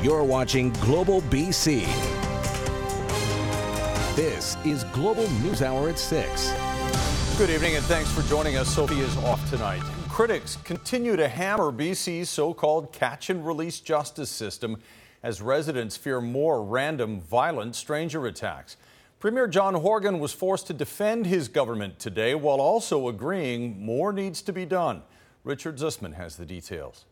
You're watching Global BC. This is Global News Hour at 6. Good evening and thanks for joining us. Sophie is off tonight. Critics continue to hammer BC's so called catch and release justice system as residents fear more random, violent stranger attacks. Premier John Horgan was forced to defend his government today while also agreeing more needs to be done. Richard Zussman has the details.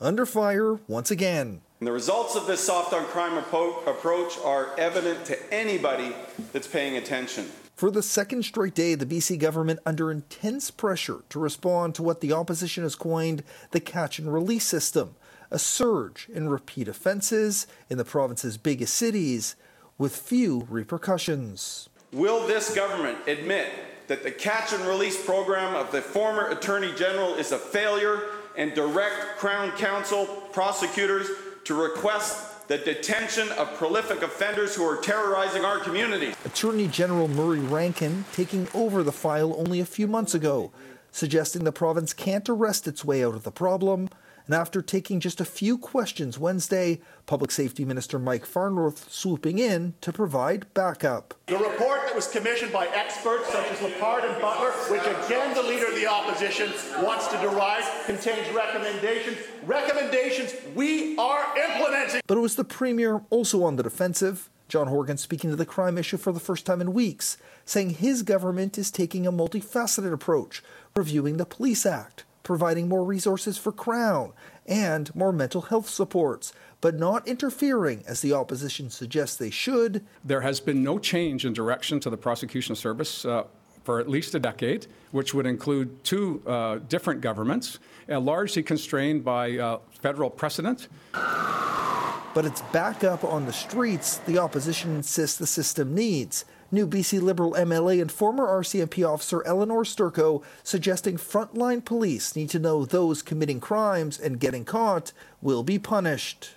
Under fire once again. And the results of this soft on crime approach are evident to anybody that's paying attention. For the second straight day, the BC government under intense pressure to respond to what the opposition has coined the catch and release system, a surge in repeat offences in the province's biggest cities with few repercussions. Will this government admit that the catch and release program of the former Attorney General is a failure and direct Crown Counsel prosecutors to request the detention of prolific offenders who are terrorizing our community? Attorney General Murray Rankin taking over the file only a few months ago, suggesting the province can't arrest its way out of the problem and after taking just a few questions Wednesday, Public Safety Minister Mike Farnworth swooping in to provide backup. The report that was commissioned by experts such as Lepard and Butler, which again the Leader of the Opposition wants to derive, contains recommendations. Recommendations we are implementing. But it was the Premier also on the defensive. John Horgan speaking to the crime issue for the first time in weeks, saying his government is taking a multifaceted approach, reviewing the Police Act, providing more resources for Crown and more mental health supports, but not interfering as the opposition suggests they should. There has been no change in direction to the prosecution service. Uh, for at least a decade, which would include two uh, different governments, uh, largely constrained by uh, federal precedent. But it's back up on the streets the opposition insists the system needs New BC Liberal MLA and former RCMP officer Elenore Sturko suggesting frontline police need to know those committing crimes and getting caught will be punished.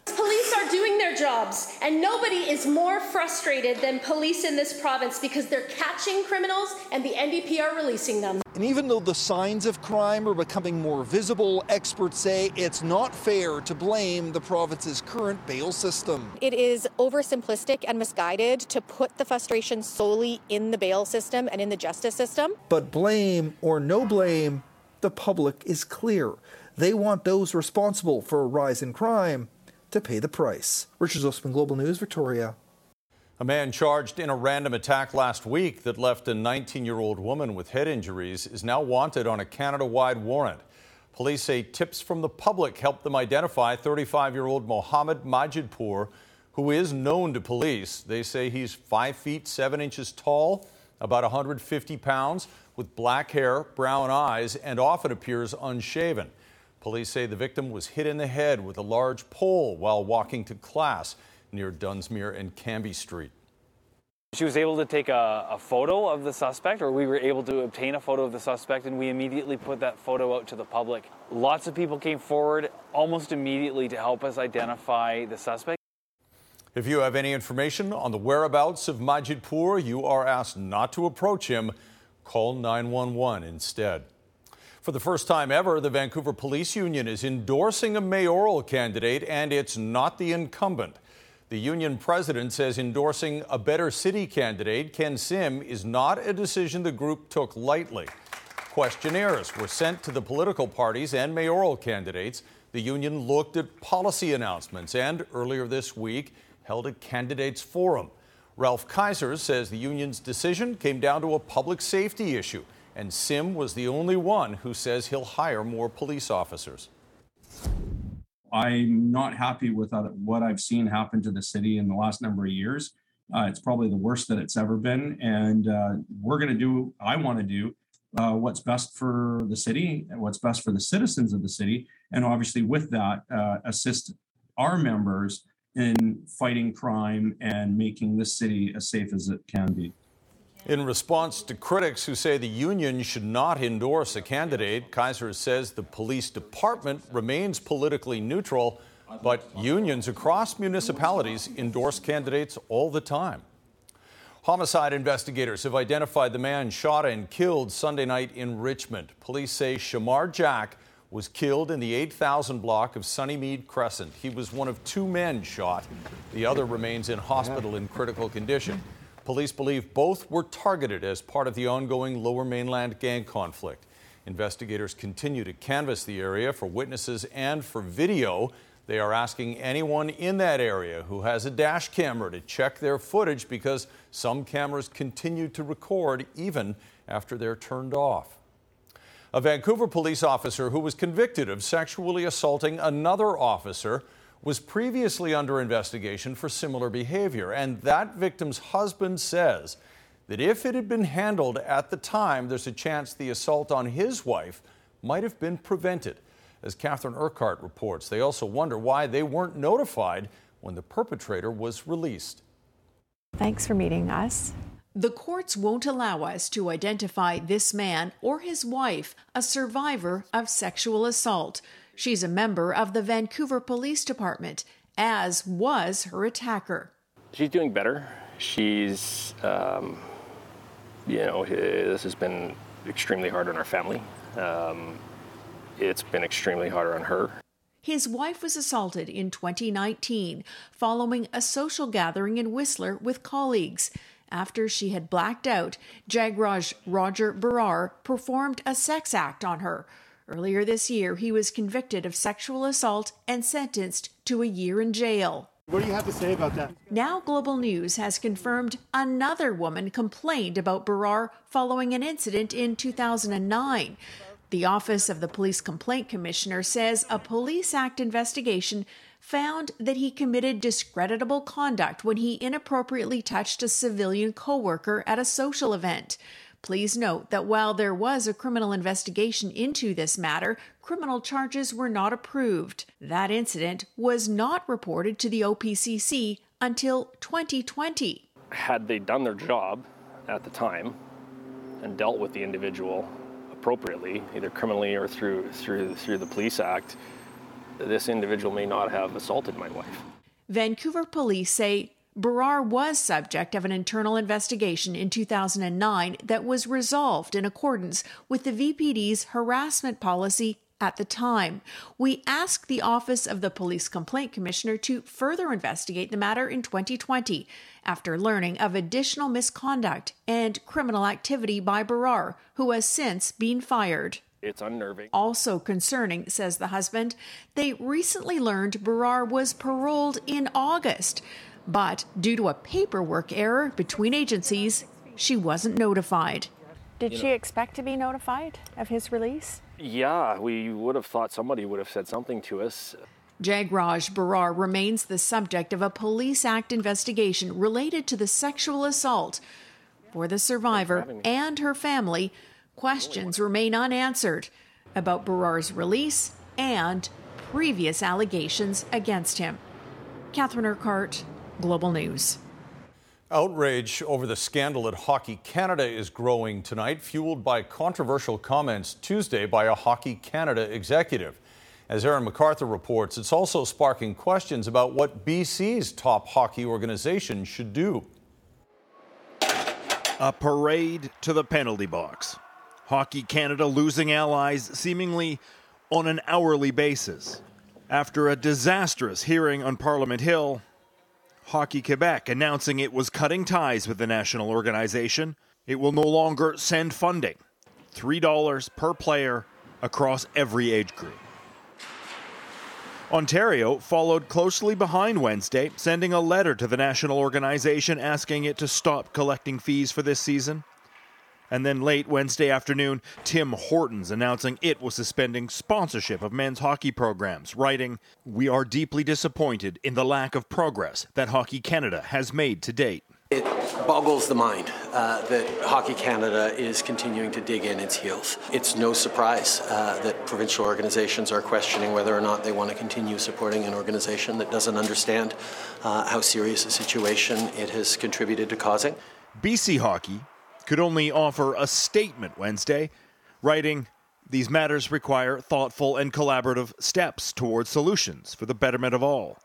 Police are doing their jobs, and nobody is more frustrated than police in this province because they're catching criminals and the NDP are releasing them. And even though the signs of crime are becoming more visible, experts say it's not fair to blame the province's current bail system. It is oversimplistic and misguided to put the frustration solely in the bail system and in the justice system. But blame or no blame, the public is clear. They want those responsible for a rise in crime to pay the price. Richard Zussman, Global News, Victoria. A man charged in a random attack last week that left a 19 year old woman with head injuries is now wanted on a Canada wide warrant. Police say tips from the public helped them identify 35 year old Mohammed Majidpour, who is known to police. They say he's 5 feet 7 inches tall, about 150 pounds, with black hair, brown eyes, and often appears unshaven. Police say the victim was hit in the head with a large pole while walking to class near Dunsmuir and Cambie Street. She was able to take a, a, photo of the suspect, or we were able to obtain a photo of the suspect, and we immediately put that photo out to the public. Lots of people came forward almost immediately to help us identify the suspect. If you have any information on the whereabouts of Majidpour, you are asked not to approach him. Call 911 instead. For the first time ever, the Vancouver Police Union is endorsing a mayoral candidate, and it's not the incumbent. The union president says endorsing a better city candidate, Ken Sim, is not a decision the group took lightly. Questionnaires were sent to the political parties and mayoral candidates. The union looked at policy announcements and earlier this week held a candidates forum. Ralph Kaiser says the union's decision came down to a public safety issue, and Sim was the only one who says he'll hire more police officers. I'm not happy with what I've seen happen to the city in the last number of years. Uh, it's probably the worst that it's ever been. And uh, we're going to do, I want to do uh, what's best for the city and what's best for the citizens of the city. And obviously, with that, uh, assist our members in fighting crime and making this city as safe as it can be. In response to critics who say the union should not endorse a candidate, Kaiser says the police department remains politically neutral, but unions across municipalities endorse candidates all the time. Homicide investigators have identified the man shot and killed Sunday night in Richmond. Police say Shamar Jack was killed in the 8000 block of Sunnymead Crescent. He was one of two men shot. The other remains in hospital in critical condition. Police believe both were targeted as part of the ongoing Lower Mainland gang conflict. Investigators continue to canvass the area for witnesses and for video. They are asking anyone in that area who has a dash camera to check their footage because some cameras continue to record even after they're turned off. A Vancouver police officer who was convicted of sexually assaulting another officer was previously under investigation for similar behavior. And that victim's husband says that if it had been handled at the time, there's a chance the assault on his wife might have been prevented. As Catherine Urquhart reports, they also wonder why they weren't notified when the perpetrator was released. Thanks for meeting us. The courts won't allow us to identify this man or his wife, a survivor of sexual assault. She's a member of the Vancouver Police Department, as was her attacker. She's doing better. She's, um, you know, this has been extremely hard on our family. Um, it's been extremely hard on her. His wife was assaulted in 2019 following a social gathering in Whistler with colleagues. After she had blacked out, Jagraj Roger Berar performed a sex act on her. Earlier this year, he was convicted of sexual assault and sentenced to a year in jail. What do you have to say about that? Now, Global News has confirmed another woman complained about Berar following an incident in 2009. The Office of the Police Complaint Commissioner says a Police Act investigation found that he committed discreditable conduct when he inappropriately touched a civilian coworker at a social event. Please note that while there was a criminal investigation into this matter, criminal charges were not approved. That incident was not reported to the OPCC until 2020. Had they done their job at the time and dealt with the individual appropriately, either criminally or through through through the police act, this individual may not have assaulted my wife. Vancouver police say Berar was subject of an internal investigation in 2009 that was resolved in accordance with the VPD's harassment policy at the time. We asked the Office of the Police Complaint Commissioner to further investigate the matter in 2020 after learning of additional misconduct and criminal activity by Berar, who has since been fired. It's unnerving. Also concerning, says the husband, they recently learned Berar was paroled in August, but due to a paperwork error between agencies, she wasn't notified. Did she expect to be notified of his release? Yeah, we would have thought somebody would have said something to us. Jagraj Berar remains the subject of a Police Act investigation related to the sexual assault. For the survivor and her family, questions remain unanswered about Berar's release and previous allegations against him. Catherine Urquhart, Global News. Outrage over the scandal at Hockey Canada is growing tonight, fueled by controversial comments Tuesday by a Hockey Canada executive. As Aaron McArthur reports, it's also sparking questions about what BC's top hockey organization should do. A parade to the penalty box. Hockey Canada losing allies seemingly on an hourly basis. After a disastrous hearing on Parliament Hill, Hockey Quebec announcing it was cutting ties with the national organization. It will no longer send funding. $3 per player across every age group. Ontario followed closely behind Wednesday, sending a letter to the national organization asking it to stop collecting fees for this season. And then late Wednesday afternoon, Tim Hortons announcing it was suspending sponsorship of men's hockey programs, writing, We are deeply disappointed in the lack of progress that Hockey Canada has made to date. It boggles the mind uh, that Hockey Canada is continuing to dig in its heels. It's no surprise uh, that provincial organizations are questioning whether or not they want to continue supporting an organization that doesn't understand uh, how serious a situation it has contributed to causing. BC Hockey could only offer a statement Wednesday, writing, These matters require thoughtful and collaborative steps towards solutions for the betterment of all.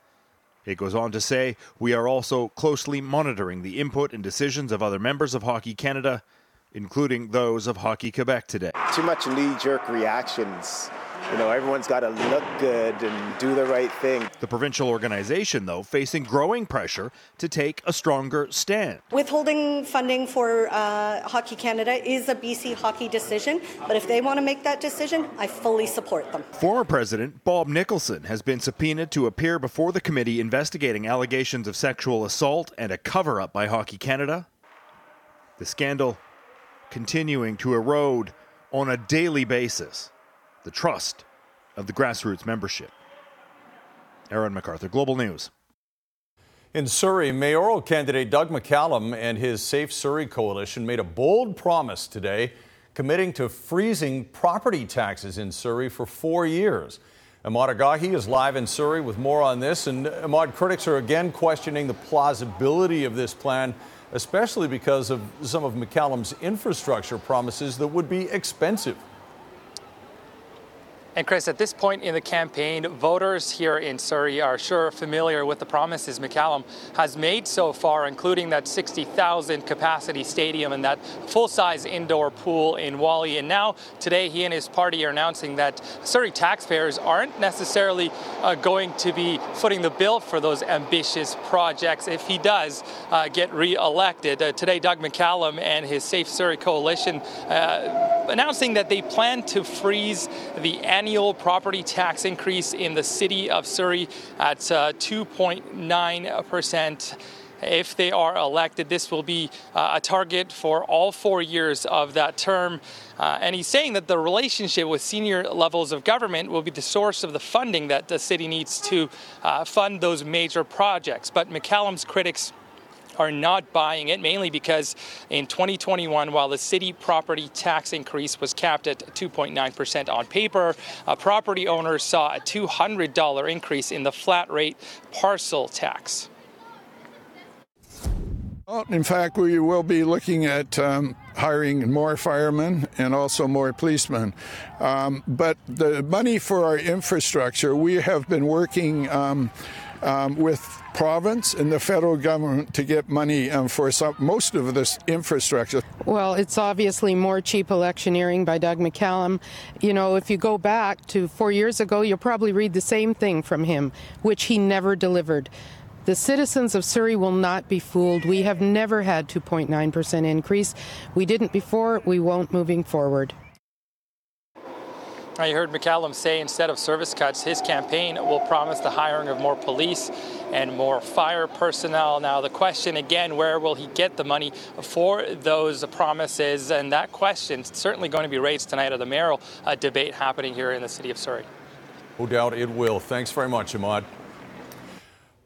It goes on to say, We are also closely monitoring the input and decisions of other members of Hockey Canada, including those of Hockey Quebec today. Too much knee jerk reactions. You know, everyone's got to look good and do the right thing. The provincial organization, though, facing growing pressure to take a stronger stand. Withholding funding for uh, Hockey Canada is a BC hockey decision, but if they want to make that decision, I fully support them. Former President Bob Nicholson has been subpoenaed to appear before the committee investigating allegations of sexual assault and a cover up by Hockey Canada. The scandal continuing to erode on a daily basis the trust of the grassroots membership. Aaron McArthur, Global News. In Surrey, mayoral candidate Doug McCallum and his Safe Surrey coalition made a bold promise today, committing to freezing property taxes in Surrey for four years. Ahmad Agahi is live in Surrey with more on this. And Ahmad critics are again questioning the plausibility of this plan, especially because of some of McCallum's infrastructure promises that would be expensive. And Chris, at this point in the campaign, voters here in Surrey are sure familiar with the promises McCallum has made so far, including that 60,000 capacity stadium and that full size indoor pool in Whalley. And now, today, he and his party are announcing that Surrey taxpayers aren't necessarily uh, going to be footing the bill for those ambitious projects if he does uh, get re elected. Uh, today, Doug McCallum and his Safe Surrey Coalition uh, announcing that they plan to freeze the annual property tax increase in the city of Surrey at 2.9%. Uh, if they are elected, this will be uh, a target for all four years of that term. Uh, and he's saying that the relationship with senior levels of government will be the source of the funding that the city needs to uh, fund those major projects. But McCallum's critics are not buying it, mainly because in 2021, while the city property tax increase was capped at 2.9% on paper, a property owners saw a $200 increase in the flat rate parcel tax. Well, in fact, we will be looking at um, hiring more firemen and also more policemen. Um, but the money for our infrastructure, we have been working um, um with province and the federal government to get money um, for some, most of this infrastructure. Well, it's obviously more cheap electioneering by Doug McCallum. You know, if you go back to four years ago, you'll probably read the same thing from him, which he never delivered. The citizens of Surrey will not be fooled. We have never had 2.9% increase. We didn't before, we won't moving forward. You heard McCallum say instead of service cuts, his campaign will promise the hiring of more police and more fire personnel. Now, the question again, where will he get the money for those promises? And that question is certainly going to be raised tonight at the mayoral uh, debate happening here in the city of Surrey. No doubt it will. Thanks very much, Ahmad.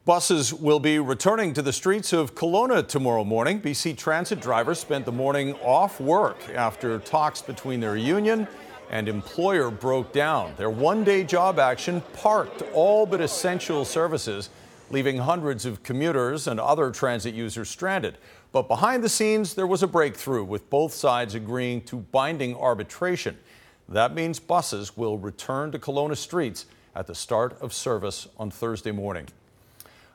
Buses will be returning to the streets of Kelowna tomorrow morning. BC Transit drivers spent the morning off work after talks between their union and employer broke down. Their one day job action parked all but essential services, leaving hundreds of commuters and other transit users stranded. But behind the scenes, there was a breakthrough, with both sides agreeing to binding arbitration. That means buses will return to Kelowna streets at the start of service on Thursday morning.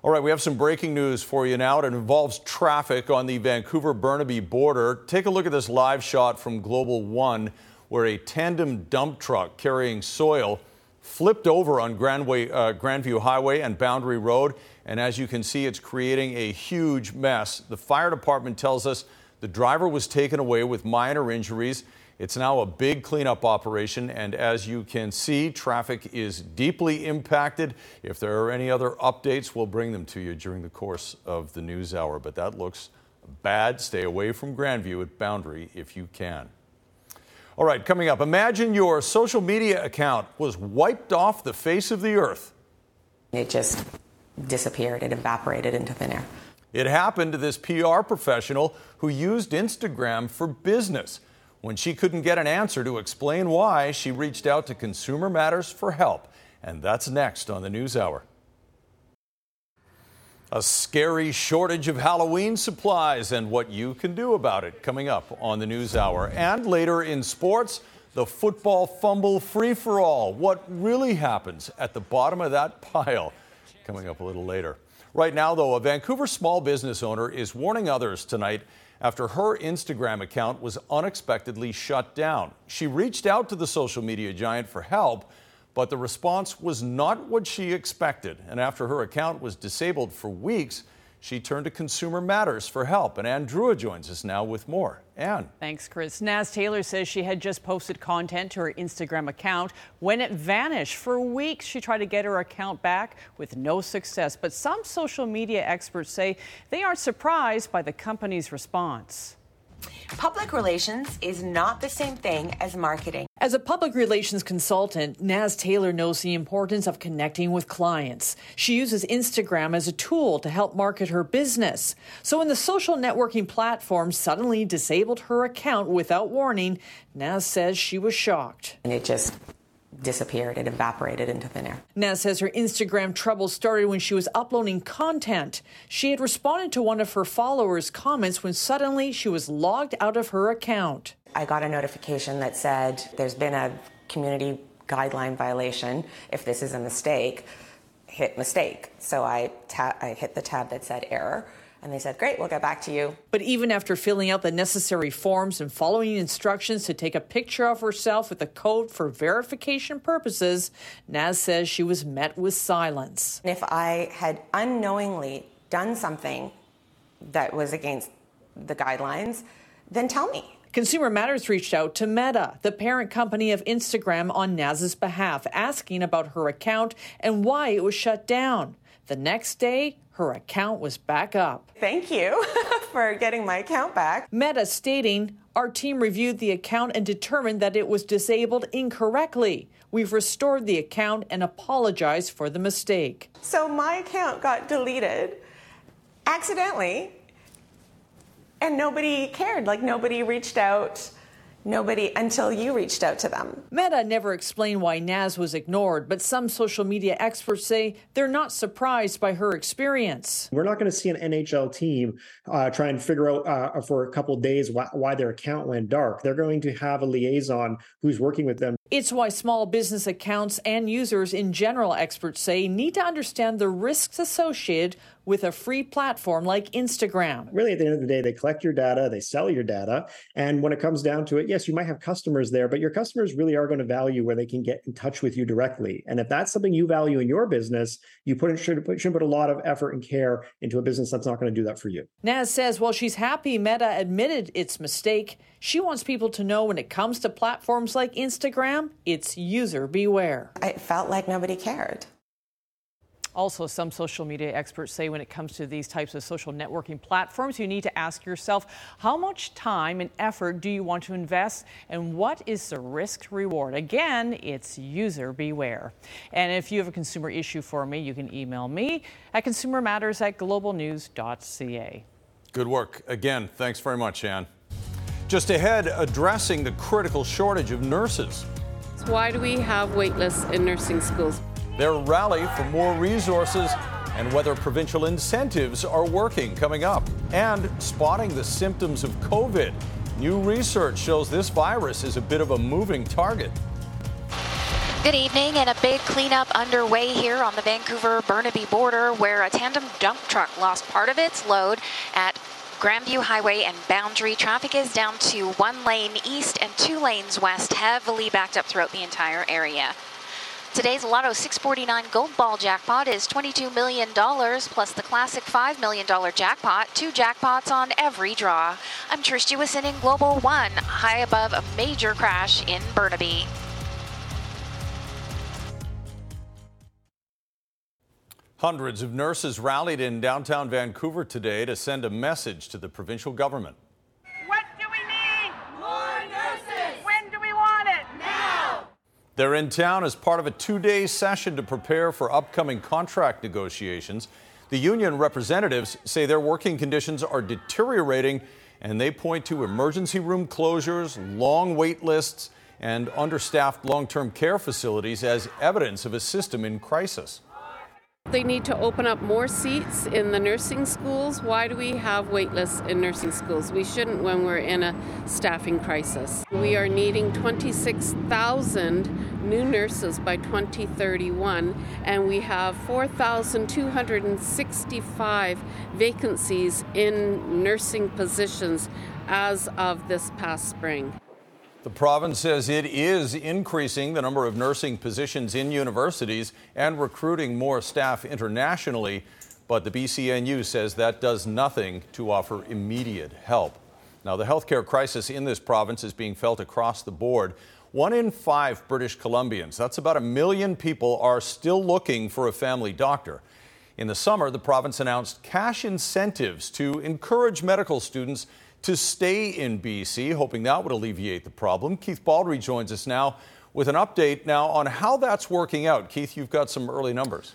All right, we have some breaking news for you now. It involves traffic on the Vancouver Burnaby border. Take a look at this live shot from Global One where a tandem dump truck carrying soil flipped over on Grandway, uh, Grandview Highway and Boundary Road. And as you can see, it's creating a huge mess. The fire department tells us the driver was taken away with minor injuries. It's now a big cleanup operation, and as you can see, traffic is deeply impacted. If there are any other updates, we'll bring them to you during the course of the news hour. But that looks bad. Stay away from Grandview at Boundary if you can. All right, coming up, imagine your social media account was wiped off the face of the earth. It just disappeared, it evaporated into thin air. It happened to this PR professional who used Instagram for business. When she couldn't get an answer to explain why, she reached out to Consumer Matters for help. And that's next on the News Hour. A scary shortage of Halloween supplies and what you can do about it coming up on the News Hour. And later in sports, the football fumble free for all. What really happens at the bottom of that pile? Coming up a little later. Right now, though, a Vancouver small business owner is warning others tonight after her Instagram account was unexpectedly shut down. She reached out to the social media giant for help, but the response was not what she expected. And after her account was disabled for weeks, she turned to Consumer Matters for help. And Anne Drewa joins us now with more. Anne. Thanks, Chris. Naz Taylor says she had just posted content to her Instagram account when it vanished. For weeks, she tried to get her account back with no success. But some social media experts say they aren't surprised by the company's response. Public relations is not the same thing as marketing. As a public relations consultant, Naz Taylor knows the importance of connecting with clients. She uses Instagram as a tool to help market her business. So when the social networking platform suddenly disabled her account without warning, Naz says she was shocked. And it just disappeared. It evaporated into thin air. Naz says her Instagram trouble started when she was uploading content. She had responded to one of her followers' comments when suddenly she was logged out of her account. I got a notification that said there's been a community guideline violation. If this is a mistake, hit mistake. So I, ta- I hit the tab that said error. And they said, Great, we'll get back to you. But even after filling out the necessary forms and following instructions to take a picture of herself with a code for verification purposes, Naz says she was met with silence. If I had unknowingly done something that was against the guidelines, then tell me. Consumer Matters reached out to Meta, the parent company of Instagram, on Naz's behalf, asking about her account and why it was shut down. The next day, her account was back up. Thank you for getting my account back. Meta stating, Our team reviewed the account and determined that it was disabled incorrectly. We've restored the account and apologize for the mistake. So my account got deleted accidentally, and nobody cared. Like, nobody reached out Nobody until you reached out to them. Meta never explained why Naz was ignored, but some social media experts say they're not surprised by her experience. We're not going to see an NHL team uh, try and figure out uh, for a couple days why, why their account went dark. They're going to have a liaison who's working with them. It's why small business accounts and users in general, experts say, need to understand the risks associated with a free platform like Instagram. Really, at the end of the day, they collect your data, they sell your data. And when it comes down to it, yes, you might have customers there, but your customers really are going to value where they can get in touch with you directly. And if that's something you value in your business, you put in, should, put, should put a lot of effort and care into a business that's not going to do that for you. Naz says while she's happy Meta admitted its mistake, she wants people to know when it comes to platforms like Instagram, it's user beware. It felt like nobody cared. Also, some social media experts say when it comes to these types of social networking platforms, you need to ask yourself how much time and effort do you want to invest and what is the risk reward? Again, it's user beware. And if you have a consumer issue for me, you can email me at consumermatters at globalnews.ca. Good work. Again, thanks very much, Anne. Just ahead, addressing the critical shortage of nurses. Why do we have waitlists in nursing schools? Their rally for more resources and whether provincial incentives are working coming up. And spotting the symptoms of COVID. New research shows this virus is a bit of a moving target. Good evening, and a big cleanup underway here on the Vancouver Burnaby border, where a tandem dump truck lost part of its load at Grandview Highway and Boundary. Traffic is down to one lane east and two lanes west, heavily backed up throughout the entire area. Today's Lotto 649 Gold Ball jackpot is $22 million plus the classic $5 million jackpot, two jackpots on every draw. I'm Trish Jewison in Global One, high above a major crash in Burnaby. Hundreds of nurses rallied in downtown Vancouver today to send a message to the provincial government. What do we need? More nurses. When do we want it? Now. They're in town as part of a two day session to prepare for upcoming contract negotiations. The union representatives say their working conditions are deteriorating, and they point to emergency room closures, long wait lists, and understaffed long term care facilities as evidence of a system in crisis. They need to open up more seats in the nursing schools. Why do we have waitlists in nursing schools? We shouldn't when we're in a staffing crisis. We are needing 26,000 new nurses by 2031, and we have 4,265 vacancies in nursing positions as of this past spring. The province says it is increasing the number of nursing positions in universities and recruiting more staff internationally, but the BCNU says that does nothing to offer immediate help. Now, the healthcare crisis in this province is being felt across the board. One in five British Columbians, that's about a million people, are still looking for a family doctor. In the summer, the province announced cash incentives to encourage medical students to stay in BC, hoping that would alleviate the problem. Keith Baldry joins us now with an update now on how that's working out. Keith, you've got some early numbers.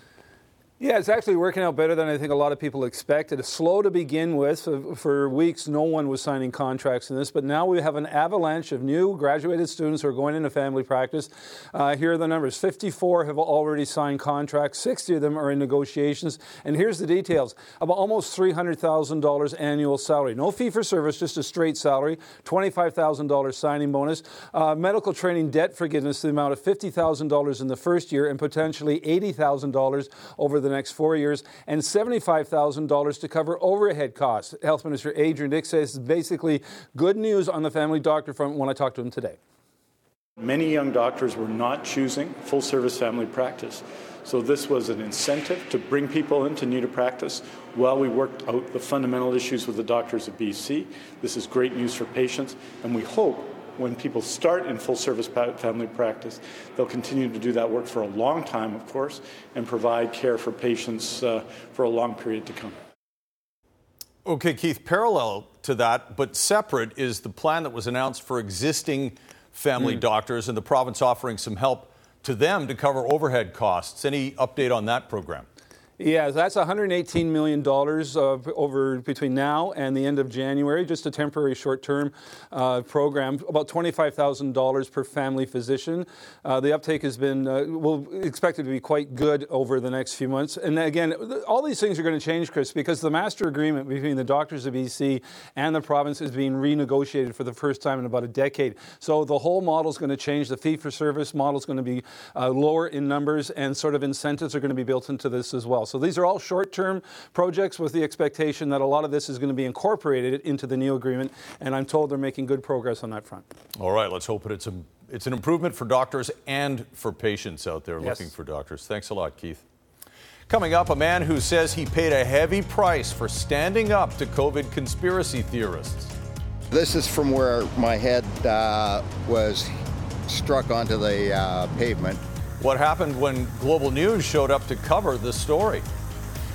Yeah, it's actually working out better than I think a lot of people expected. It's slow to begin with. For weeks, no one was signing contracts in this, but now we have an avalanche of new graduated students who are going into family practice. Uh, here are the numbers 54 have already signed contracts, 60 of them are in negotiations. And here's the details about almost $300,000 annual salary. No fee for service, just a straight salary, $25,000 signing bonus, uh, medical training debt forgiveness, the amount of $50,000 in the first year, and potentially $80,000 over the the next four years and $75,000 to cover overhead costs. Health Minister Adrian Dix says basically good news on the family doctor front when I talked to him today. Many young doctors were not choosing full service family practice. So, this was an incentive to bring people into new to practice while we worked out the fundamental issues with the doctors of BC. This is great news for patients, and we hope when people start in full service family practice, they'll continue to do that work for a long time, of course, and provide care for patients uh, for a long period to come. Okay, Keith, parallel to that, but separate, is the plan that was announced for existing family mm. doctors and the province offering some help to them to cover overhead costs. Any update on that program? Yeah, that's $118 million uh, over between now and the end of January, just a temporary short term uh, program, about $25,000 per family physician. Uh, the uptake has been, uh, we'll expect it to be quite good over the next few months. And again, all these things are going to change, Chris, because the master agreement between the doctors of BC and the province is being renegotiated for the first time in about a decade. So the whole model is going to change. The fee for service model is going to be uh, lower in numbers, and sort of incentives are going to be built into this as well. So these are all short term projects with the expectation that a lot of this is going to be incorporated into the new agreement. And I'm told they're making good progress on that front. All right, let's hope it's, a, it's an improvement for doctors and for patients out there yes. looking for doctors. Thanks a lot, Keith. Coming up, a man who says he paid a heavy price for standing up to COVID conspiracy theorists. This is from where my head uh, was struck onto the uh, pavement. What happened when Global News showed up to cover the story?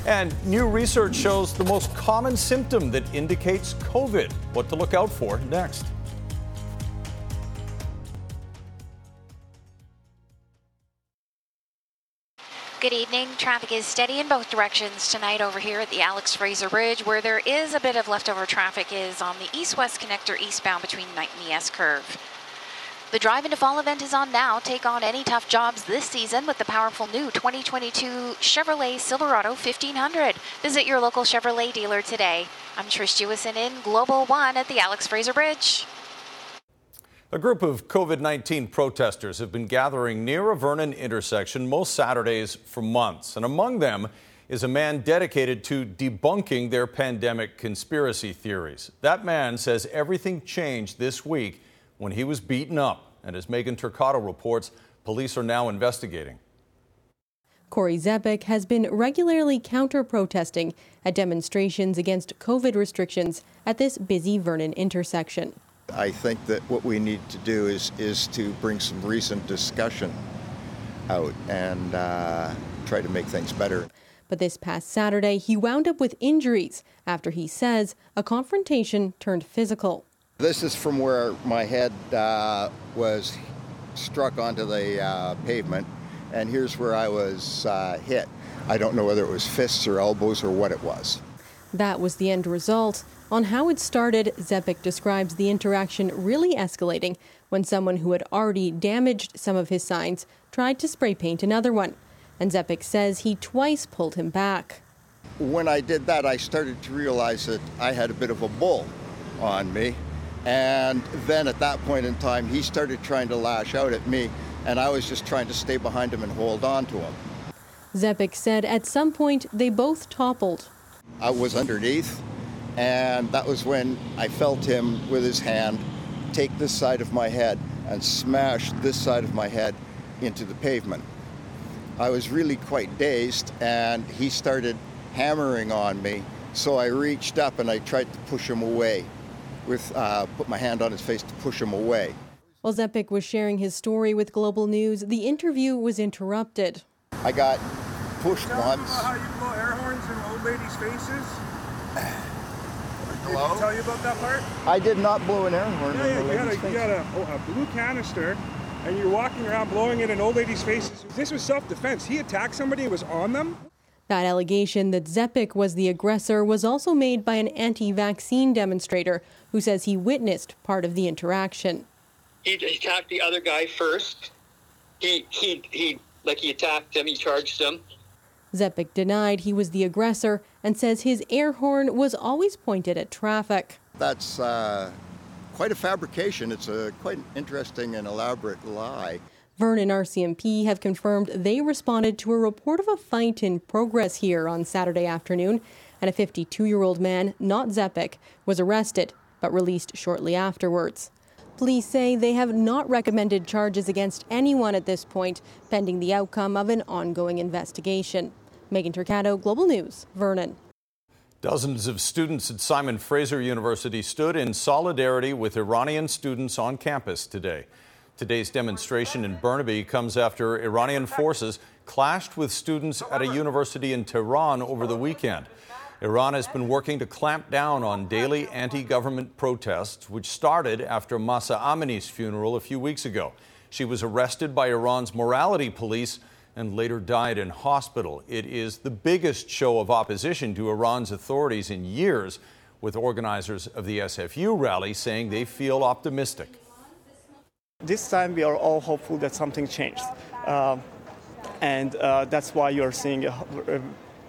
And new research shows the most common symptom that indicates COVID. What to look out for next. Good evening. Traffic is steady in both directions tonight over here at the Alex Fraser Bridge. Where there is a bit of leftover traffic is on the east-west connector eastbound between Knight and the S-curve. The Drive into Fall event is on now. Take on any tough jobs this season with the powerful new 2022 Chevrolet Silverado 1500. Visit your local Chevrolet dealer today. I'm Trish Jewison in Global One at the Alex Fraser Bridge. A group of COVID 19 protesters have been gathering near a Vernon intersection most Saturdays for months, and among them is a man dedicated to debunking their pandemic conspiracy theories. That man says everything changed this week when he was beaten up. And as Megan Turcato reports, police are now investigating. Corey Zepek has been regularly counter protesting at demonstrations against COVID restrictions at this busy Vernon intersection. I think that what we need to do is, is to bring some recent discussion out and uh, try to make things better. But this past Saturday, he wound up with injuries after he says a confrontation turned physical. This is from where my head uh, was struck onto the uh, pavement, and here's where I was uh, hit. I don't know whether it was fists or elbows or what it was. That was the end result. On how it started, Zepik describes the interaction really escalating when someone who had already damaged some of his signs tried to spray paint another one. And Zepik says he twice pulled him back. When I did that, I started to realize that I had a bit of a bull on me. And then at that point in time, he started trying to lash out at me, and I was just trying to stay behind him and hold on to him. Zepik said at some point they both toppled. I was underneath, and that was when I felt him with his hand take this side of my head and smash this side of my head into the pavement. I was really quite dazed, and he started hammering on me. So I reached up and I tried to push him away, with uh, put my hand on his face to push him away. While Zepik was sharing his story with Global News, the interview was interrupted. I got pushed Tell once. Me about how you blow air horns in old ladies' faces. Hello? Did he tell you about that part? I did not blow an air horn. Yeah, in yeah. the You had, a, you face. had a, oh, a blue canister, and you're walking around blowing it in old ladies' faces. This was self-defense. He attacked somebody and was on them. That allegation that Zepik was the aggressor was also made by an anti vaccine demonstrator who says he witnessed part of the interaction. he attacked the other guy first. He he he like he attacked him. He charged him. Zepik denied he was the aggressor and says his air horn was always pointed at traffic. That's uh, quite a fabrication. It's a quite an interesting and elaborate lie. Vernon RCMP have confirmed they responded to a report of a fight in progress here on Saturday afternoon, and a 52 year old man, not Zepik, was arrested but released shortly afterwards. Police say they have not recommended charges against anyone at this point, pending the outcome of an ongoing investigation. Megan Turcato, Global News, Vernon. Dozens of students at Simon Fraser University stood in solidarity with Iranian students on campus today. Today's demonstration in Burnaby comes after Iranian forces clashed with students at a university in Tehran over the weekend. Iran has been working to clamp down on daily anti government protests, which started after Mahsa Amini's funeral a few weeks ago. She was arrested by Iran's morality police and later died in hospital. It is the biggest show of opposition to Iran's authorities in years, with organizers of the SFU rally saying they feel optimistic. This time we are all hopeful that something changed. Uh, and uh, that's why you're seeing a, a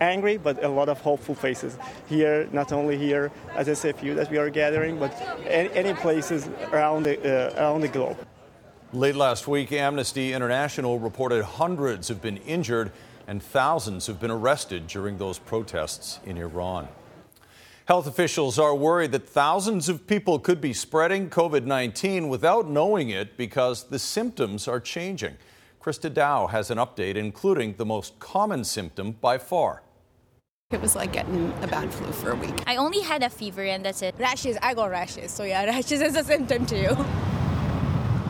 angry but a lot of hopeful faces here, not only here at SFU that we are gathering, but any, any places around the, uh, around the globe. Late last week, Amnesty International reported hundreds have been injured and thousands have been arrested during those protests in Iran. Health officials are worried that thousands of people could be spreading COVID 19 without knowing it because the symptoms are changing. Christa Dao has an update, including the most common symptom by far. It was like getting a bad flu for a week. I only had a fever and that's it. Rashes, I got rashes. So yeah, rashes is a symptom too.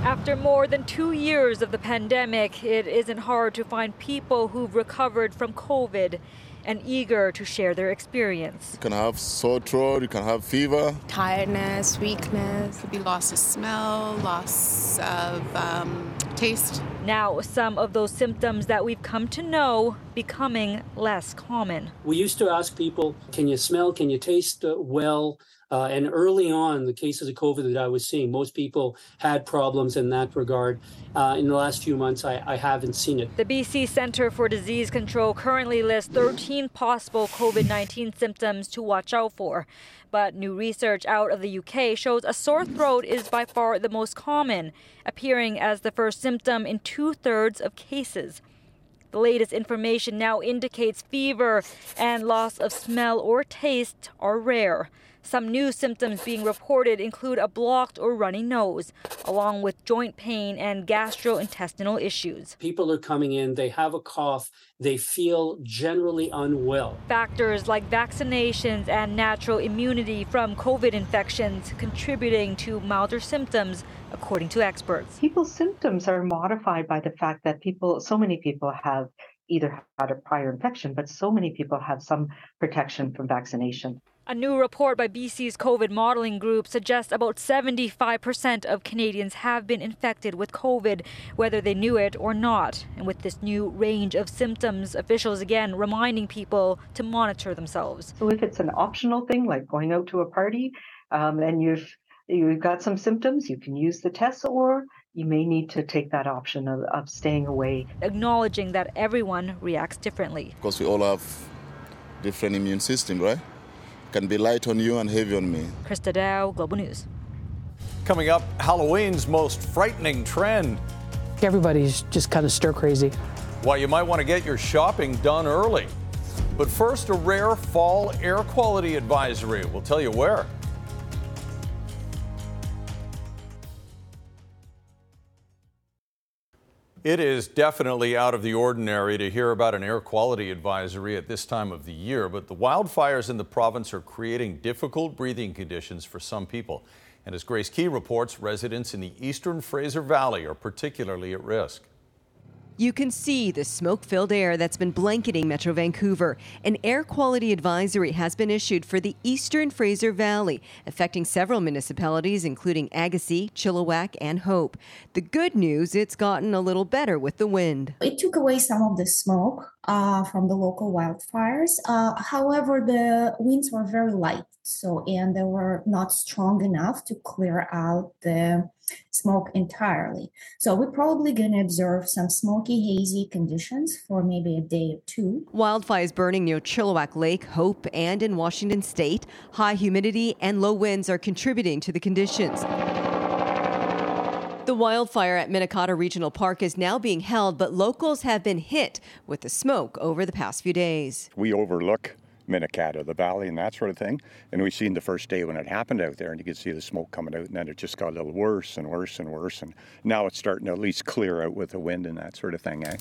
After more than two years of the pandemic, it isn't hard to find people who've recovered from COVID and eager to share their experience. You can have sore throat, you can have fever. Tiredness, weakness. Could be loss of smell, loss of um, taste. Now, some of those symptoms that we've come to know becoming less common. We used to ask people, can you smell, can you taste uh, well? Uh, and early on, the cases of COVID that I was seeing, most people had problems in that regard. Uh, in the last few months, I, I haven't seen it. The BC Centre for Disease Control currently lists 13 possible COVID 19 symptoms to watch out for. But new research out of the UK shows a sore throat is by far the most common, appearing as the first symptom in two thirds of cases. The latest information now indicates fever and loss of smell or taste are rare. Some new symptoms being reported include a blocked or runny nose, along with joint pain and gastrointestinal issues. People are coming in, they have a cough, they feel generally unwell. Factors like vaccinations and natural immunity from COVID infections contributing to milder symptoms, according to experts. People's symptoms are modified by the fact that people, so many people have either had a prior infection, but so many people have some protection from vaccination. A new report by BC's COVID modeling group suggests about 75% of Canadians have been infected with COVID, whether they knew it or not. And with this new range of symptoms, officials again reminding people to monitor themselves. So if it's an optional thing like going out to a party um, and you've you've got some symptoms, you can use the test or you may need to take that option of, of staying away. Acknowledging that everyone reacts differently. Because we all have different immune system, right? Can be light on you and heavy on me. Christa Dao, Global News. Coming up, Halloween's most frightening trend. Everybody's just kind of stir crazy. Why you might want to get your shopping done early. But first, a rare fall air quality advisory. We'll tell you where. It is definitely out of the ordinary to hear about an air quality advisory at this time of the year, but the wildfires in the province are creating difficult breathing conditions for some people. And as Grace Key reports, residents in the eastern Fraser Valley are particularly at risk. You can see the smoke filled air that's been blanketing Metro Vancouver. An air quality advisory has been issued for the eastern Fraser Valley, affecting several municipalities, including Agassiz, Chilliwack, and Hope. The good news it's gotten a little better with the wind. It took away some of the smoke uh, from the local wildfires. Uh, however, the winds were very light, so and they were not strong enough to clear out the smoke entirely. So we're probably going to observe some smoky, hazy conditions for maybe a day or two. Wildfires burning near Chilliwack Lake, Hope, and in Washington State. High humidity and low winds are contributing to the conditions. The wildfire at Minnekhada Regional Park is now being held, but locals have been hit with the smoke over the past few days. We overlook Minnekhada, the valley, and that sort of thing. And we seen the first day when it happened out there, and you could see the smoke coming out, and then it just got a little worse and worse and worse. And now it's starting to at least clear out with the wind and that sort of thing, eh?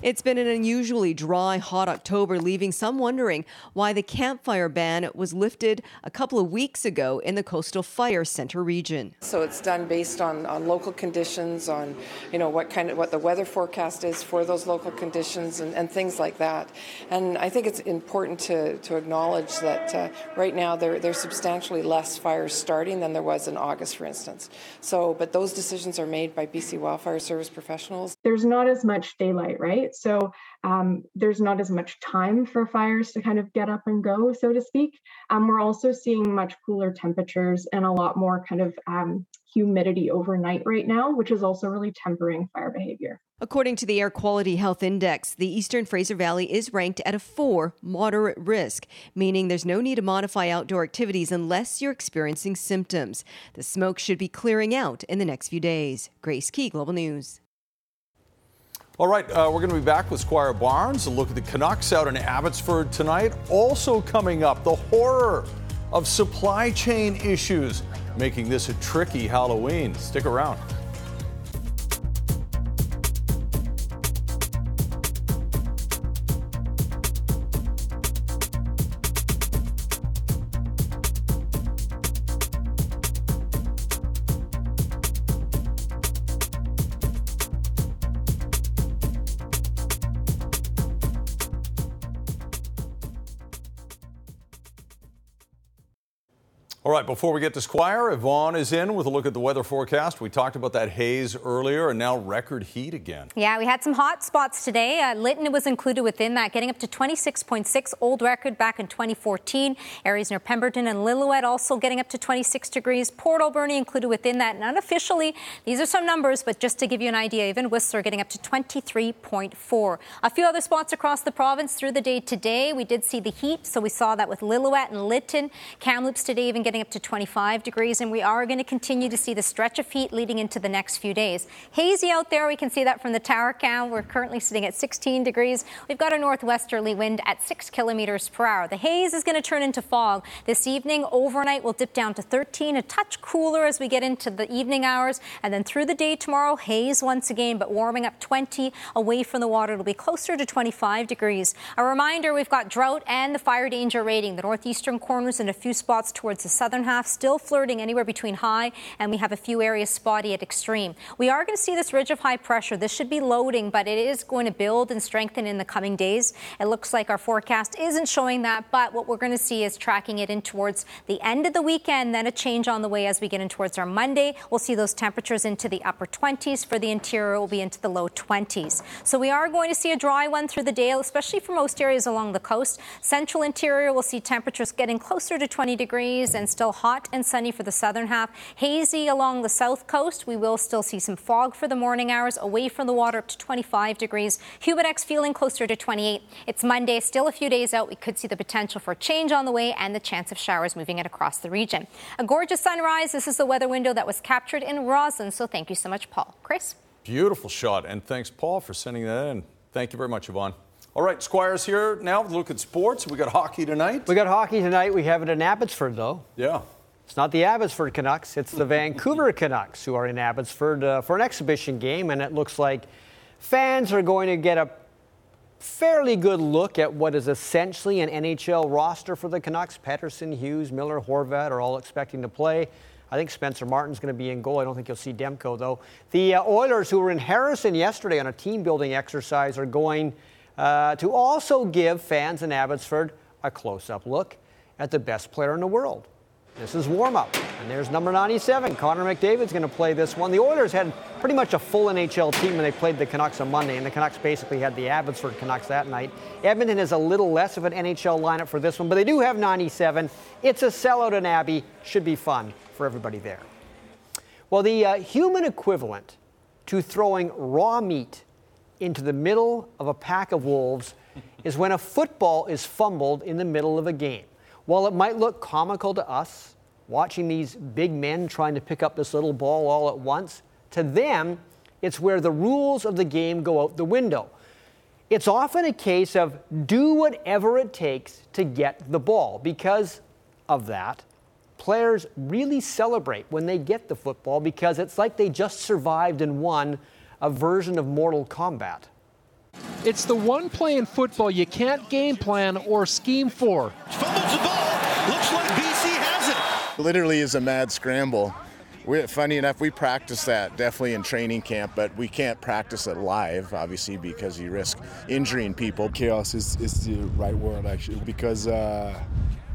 It's been an unusually dry, hot October, leaving some wondering why the campfire ban was lifted a couple of weeks ago in the Coastal Fire Center region. So it's done based on, on local conditions, on you know what kind of what the weather forecast is for those local conditions, and, and things like that. And I think it's important to, to acknowledge that uh, right now there there's substantially less fires starting than there was in August, for instance. So, but those decisions are made by BC Wildfire Service professionals. There's not as much daylight, right? So um, there's not as much time for fires to kind of get up and go, so to speak. Um, we're also seeing much cooler temperatures and a lot more kind of um, humidity overnight right now, which is also really tempering fire behavior. According to the Air Quality Health Index, the Eastern Fraser Valley is ranked at a four moderate risk, meaning there's no need to modify outdoor activities unless you're experiencing symptoms. The smoke should be clearing out in the next few days. Grace Key, Global News. All right, uh, we're going to be back with Squire Barnes and look at the Canucks out in Abbotsford tonight. Also coming up, the horror of supply chain issues, making this a tricky Halloween. Stick around. Before we get to Squire, Yvonne is in with a look at the weather forecast. We talked about that haze earlier and now record heat again. Yeah, we had some hot spots today. Uh, Lytton was included within that, getting up to 26.6, old record back in 2014. Areas near Pemberton and Lillooet also getting up to 26 degrees. Port Alberni included within that. And unofficially, these are some numbers, but just to give you an idea, even Whistler getting up to 23.4. A few other spots across the province through the day today. We did see the heat, so we saw that with Lillooet and Lytton. Kamloops today even getting up to 25 degrees, and we are going to continue to see the stretch of heat leading into the next few days. Hazy out there, we can see that from the tower cam. We're currently sitting at 16 degrees. We've got a northwesterly wind at 6 kilometers per hour. The haze is going to turn into fog this evening. Overnight, we'll dip down to 13, a touch cooler as we get into the evening hours, and then through the day tomorrow, haze once again, but warming up 20 away from the water. It'll be closer to 25 degrees. A reminder we've got drought and the fire danger rating. The northeastern corners and a few spots towards the southern half, still flirting anywhere between high, and we have a few areas spotty at extreme. We are going to see this ridge of high pressure. This should be loading, but it is going to build and strengthen in the coming days. It looks like our forecast isn't showing that, but what we're going to see is tracking it in towards the end of the weekend, then a change on the way as we get in towards our Monday. We'll see those temperatures into the upper 20s. For the interior, will be into the low 20s. So we are going to see a dry one through the day, especially for most areas along the coast. Central interior will see temperatures getting closer to 20 degrees and still hot and sunny for the southern half. Hazy along the south coast. We will still see some fog for the morning hours away from the water up to 25 degrees. Humidex feeling closer to 28. It's Monday, still a few days out. We could see the potential for change on the way and the chance of showers moving it across the region. A gorgeous sunrise. This is the weather window that was captured in Roslyn. So thank you so much, Paul. Chris? Beautiful shot. And thanks, Paul, for sending that in. Thank you very much, Yvonne. All right, Squires here now. Look at sports. We got hockey tonight. We got hockey tonight. We have it in Abbotsford, though. Yeah. It's not the Abbotsford Canucks. It's the Vancouver Canucks who are in Abbotsford uh, for an exhibition game, and it looks like fans are going to get a fairly good look at what is essentially an NHL roster for the Canucks. Pettersson, Hughes, Miller, Horvat are all expecting to play. I think Spencer Martin's going to be in goal. I don't think you'll see Demko, though. The uh, Oilers, who were in Harrison yesterday on a team building exercise, are going uh, to also give fans in Abbotsford a close up look at the best player in the world. This is warm up. And there's number 97. Connor McDavid's going to play this one. The Oilers had pretty much a full NHL team when they played the Canucks on Monday, and the Canucks basically had the Abbotsford Canucks that night. Edmonton is a little less of an NHL lineup for this one, but they do have 97. It's a sellout in Abbey. Should be fun for everybody there. Well, the uh, human equivalent to throwing raw meat into the middle of a pack of wolves is when a football is fumbled in the middle of a game. While it might look comical to us, watching these big men trying to pick up this little ball all at once, to them, it's where the rules of the game go out the window. It's often a case of do whatever it takes to get the ball. Because of that, players really celebrate when they get the football because it's like they just survived and won a version of Mortal Kombat. It's the one play in football you can't game plan or scheme for. Fumbles the ball. Looks like BC has it. Literally is a mad scramble. we funny enough, we practice that definitely in training camp, but we can't practice it live, obviously, because you risk injuring people. Chaos is, is the right word, actually, because, uh,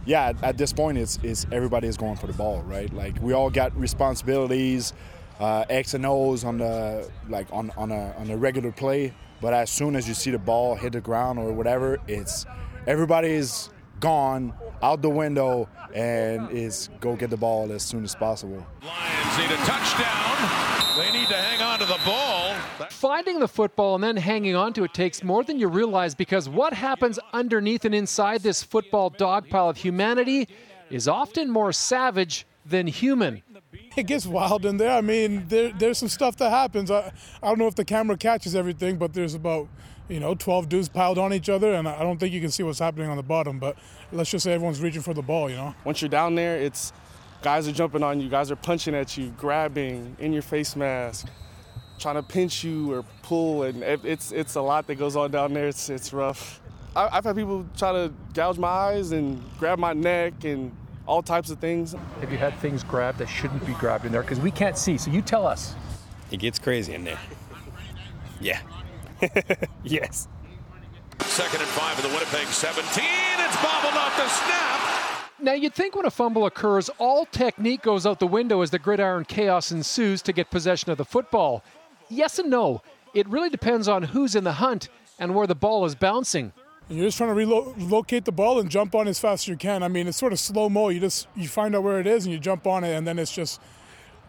yeah, at, at this point, it's, it's everybody is going for the ball, right? Like, we all got responsibilities, uh, X and O's on the, like, on, on, a, on a regular play, but as soon as you see the ball hit the ground or whatever, it's everybody is gone out the window and is go get the ball as soon as possible. Lions need a touchdown. They need to hang on to the ball. Finding the football and then hanging on to it takes more than you realize because what happens underneath and inside this football dogpile of humanity is often more savage than human. It gets wild in there. I mean, there, there's some stuff that happens. I, I don't know if the camera catches everything, but there's about, you know, 12 dudes piled on each other, and I don't think you can see what's happening on the bottom. But let's just say everyone's reaching for the ball, you know? Once you're down there, it's guys are jumping on you, guys are punching at you, grabbing in your face mask, trying to pinch you or pull, and it's it's a lot that goes on down there. It's it's rough. I, I've had people try to gouge my eyes and grab my neck and all types of things. Have you had things grabbed that shouldn't be grabbed in there? Because we can't see. So you tell us. It gets crazy in there. Yeah. yes. Second and five of the Winnipeg 17. It's bobbled off the snap. Now, you'd think when a fumble occurs, all technique goes out the window as the gridiron chaos ensues to get possession of the football. Yes and no. It really depends on who's in the hunt and where the ball is bouncing. And you're just trying to relocate the ball and jump on as fast as you can. I mean, it's sort of slow mo. You just you find out where it is and you jump on it, and then it's just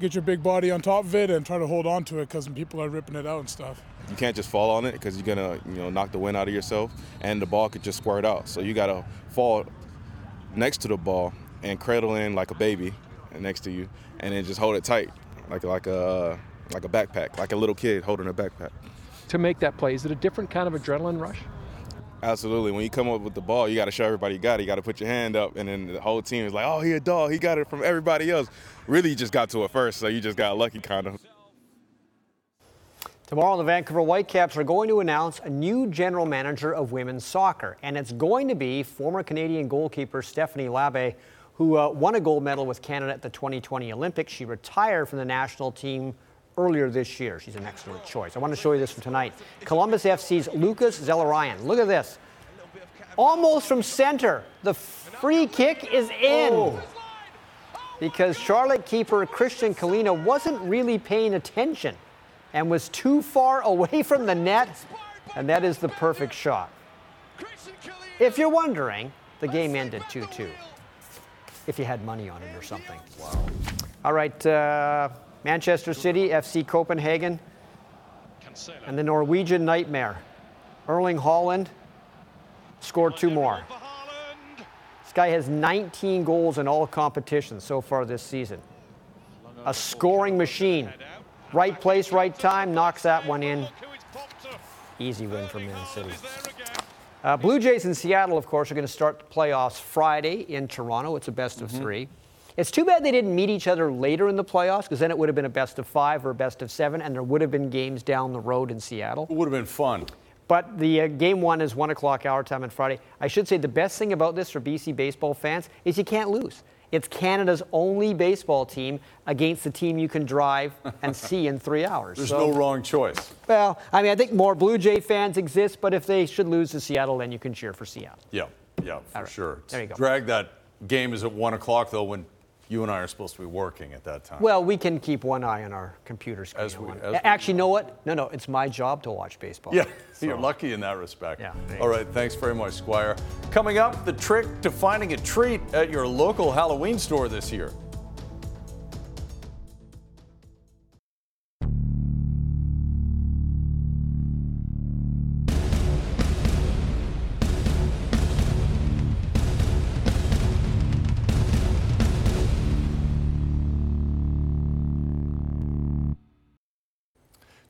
get your big body on top of it and try to hold on to it because people are ripping it out and stuff. You can't just fall on it because you're gonna you know knock the wind out of yourself, and the ball could just squirt out. So you gotta fall next to the ball and cradle in like a baby next to you, and then just hold it tight like like a like a backpack, like a little kid holding a backpack. To make that play, is it a different kind of adrenaline rush? Absolutely. When you come up with the ball, you got to show everybody you got it. You got to put your hand up, and then the whole team is like, "Oh, he a dog. He got it from everybody else." Really, you just got to it first, so you just got lucky, kind of. Tomorrow, the Vancouver Whitecaps are going to announce a new general manager of women's soccer, and it's going to be former Canadian goalkeeper Stephanie Labbé, who uh, won a gold medal with Canada at the 2020 Olympics. She retired from the national team earlier this year. She's an excellent choice. I want to show you this from tonight. Columbus FC's Lucas Zelarayan. Look at this. Almost from center. The free kick is in. Oh. Because Charlotte keeper Kristijan Kahlina wasn't really paying attention and was too far away from the net. And that is the perfect shot. If you're wondering, the game ended 2 2. If you had money on it or something. Wow. All right. Uh, Manchester City, FC Copenhagen, and the Norwegian Nightmare. Erling Haaland scored two more. This guy has 19 goals in all competitions so far this season. A scoring machine. Right place, right time, knocks that one in. Easy win for Man City. Uh, Blue Jays in Seattle, of course, are going to start the playoffs Friday in Toronto. It's a best of mm-hmm. three. It's too bad they didn't meet each other later in the playoffs because then it would have been a best of five or a best of seven, and there would have been games down the road in Seattle. It would have been fun. But the uh, game one is one o'clock our time on Friday. I should say the best thing about this for BC baseball fans is you can't lose. It's Canada's only baseball team against the team you can drive and see in three hours. There's so, no wrong choice. Well, I mean, I think more Blue Jay fans exist, but if they should lose to Seattle, then you can cheer for Seattle. Yeah, yeah, for right. sure. There you go. Drag that game is at one o'clock though when you and I are supposed to be working at that time. Well, we can keep one eye on our computer screen. As we, as Actually, know what? No, no, it's my job to watch baseball. Yeah, so. you're lucky in that respect. Yeah. All right, thanks very much, Squire. Coming up, the trick to finding a treat at your local Halloween store this year.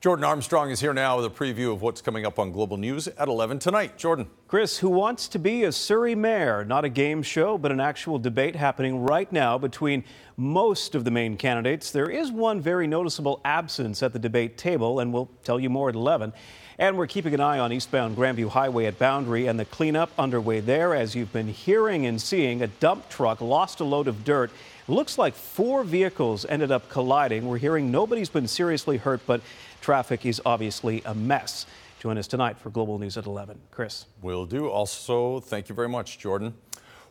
Jordan Armstrong is here now with a preview of what's coming up on Global News at 11 tonight. Jordan. Chris, who wants to be a Surrey mayor? Not a game show, but an actual debate happening right now between most of the main candidates. There is one very noticeable absence at the debate table, and we'll tell you more at 11. And we're keeping an eye on eastbound Grandview Highway at Boundary and the cleanup underway there. As you've been hearing and seeing, a dump truck lost a load of dirt. Looks like four vehicles ended up colliding. We're hearing nobody's been seriously hurt, but Traffic is obviously a mess. Join us tonight for Global News at 11. Chris. Will do. Also, thank you very much, Jordan.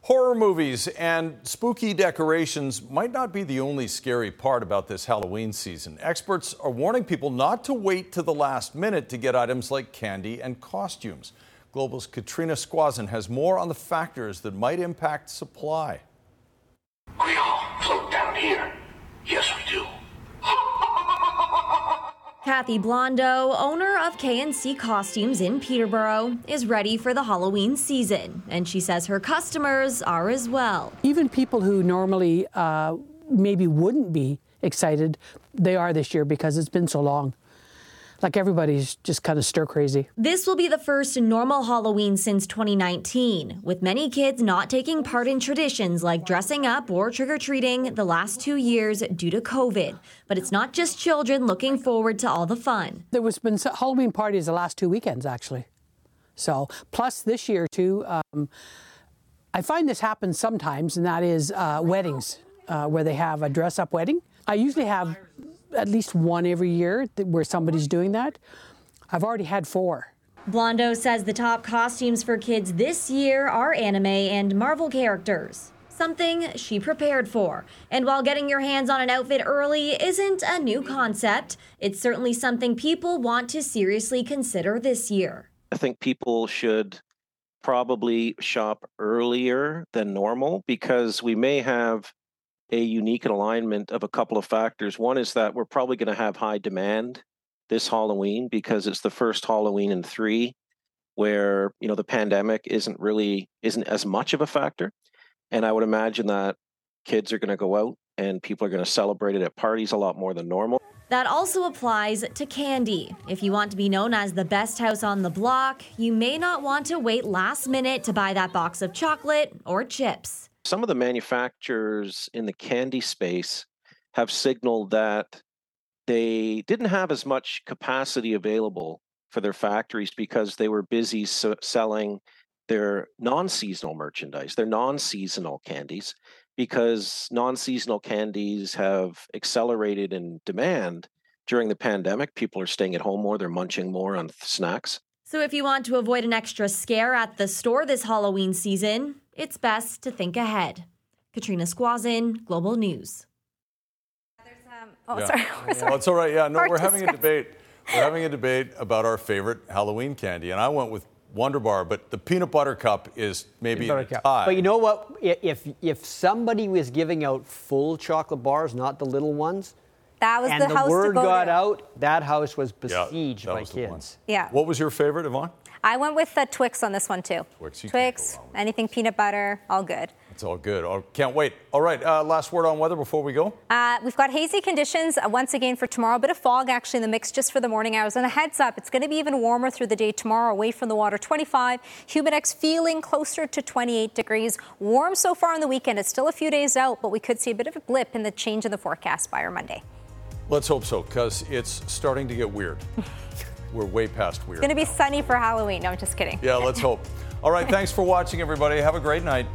Horror movies and spooky decorations might not be the only scary part about this Halloween season. Experts are warning people not to wait to the last minute to get items like candy and costumes. Global's Katrina Squazen has more on the factors that might impact supply. We all float down here. Yes, we do. Kathy Blondo, owner of KNC Costumes in Peterborough, is ready for the Halloween season, and she says her customers are as well. Even people who normally uh, maybe wouldn't be excited, they are this year because it's been so long like everybody's just kind of stir crazy. This will be the first normal Halloween since 2019, with many kids not taking part in traditions like dressing up or trick or treating the last two years due to COVID. But it's not just children looking forward to all the fun. There was been Halloween parties the last two weekends actually. So plus this year too. Um, I find this happens sometimes, and that is uh, weddings uh, where they have a dress up wedding. I usually have at least one every year where somebody's doing that. I've already had four. Blondo says the top costumes for kids this year are anime and Marvel characters. Something she prepared for. And while getting your hands on an outfit early isn't a new concept, it's certainly something people want to seriously consider this year. I think people should probably shop earlier than normal because we may have a unique alignment of a couple of factors. One is that we're probably going to have high demand this Halloween because it's the first Halloween in three where you know the pandemic isn't really isn't as much of a factor and i would imagine that kids are going to go out and people are going to celebrate it at parties a lot more than normal that also applies to candy. If you want to be known as the best house on the block, you may not want to wait last minute to buy that box of chocolate or chips. Some of the manufacturers in the candy space have signaled that they didn't have as much capacity available for their factories because they were busy selling their non-seasonal merchandise, their non-seasonal candies, because non-seasonal candies have accelerated in demand during the pandemic. People are staying at home more, they're munching more on snacks. So if you want to avoid an extra scare at the store this Halloween season, it's best to think ahead. Katrina Squazin, Global News. Um, oh, Yeah. sorry. Well, it's all right. Yeah, no, Hard we're to having a debate. We're having a debate about our favorite Halloween candy, and I went with Wonder Bar, but the peanut butter cup is maybe in a tie. But you know what? If if somebody was giving out full chocolate bars, not the little ones, That was and the, the, house word to go got to. out, that house was Yeah, besieged that by was one. kids. Yeah. What was your favorite, Yvonne? I went with the Twix on this one too. Twix, you can't Twix, anything peanut butter, all good. It's all good. Oh, can't wait. All right, uh, last word on weather before we go. Uh, we've got hazy conditions uh, once again for tomorrow. A bit of fog actually in the mix just for the morning hours. And a heads up, it's going to be even warmer through the day tomorrow, away from the water. 25. Humidex feeling closer to 28 degrees. Warm so far on the weekend. It's still a few days out, but we could see a bit of a blip in the change in the forecast by our Monday. Let's hope so, because it's starting to get weird. We're way past weird. It's going to be sunny for Halloween. No, I'm just kidding. Yeah, let's hope. All right, thanks for watching, everybody. Have a great night.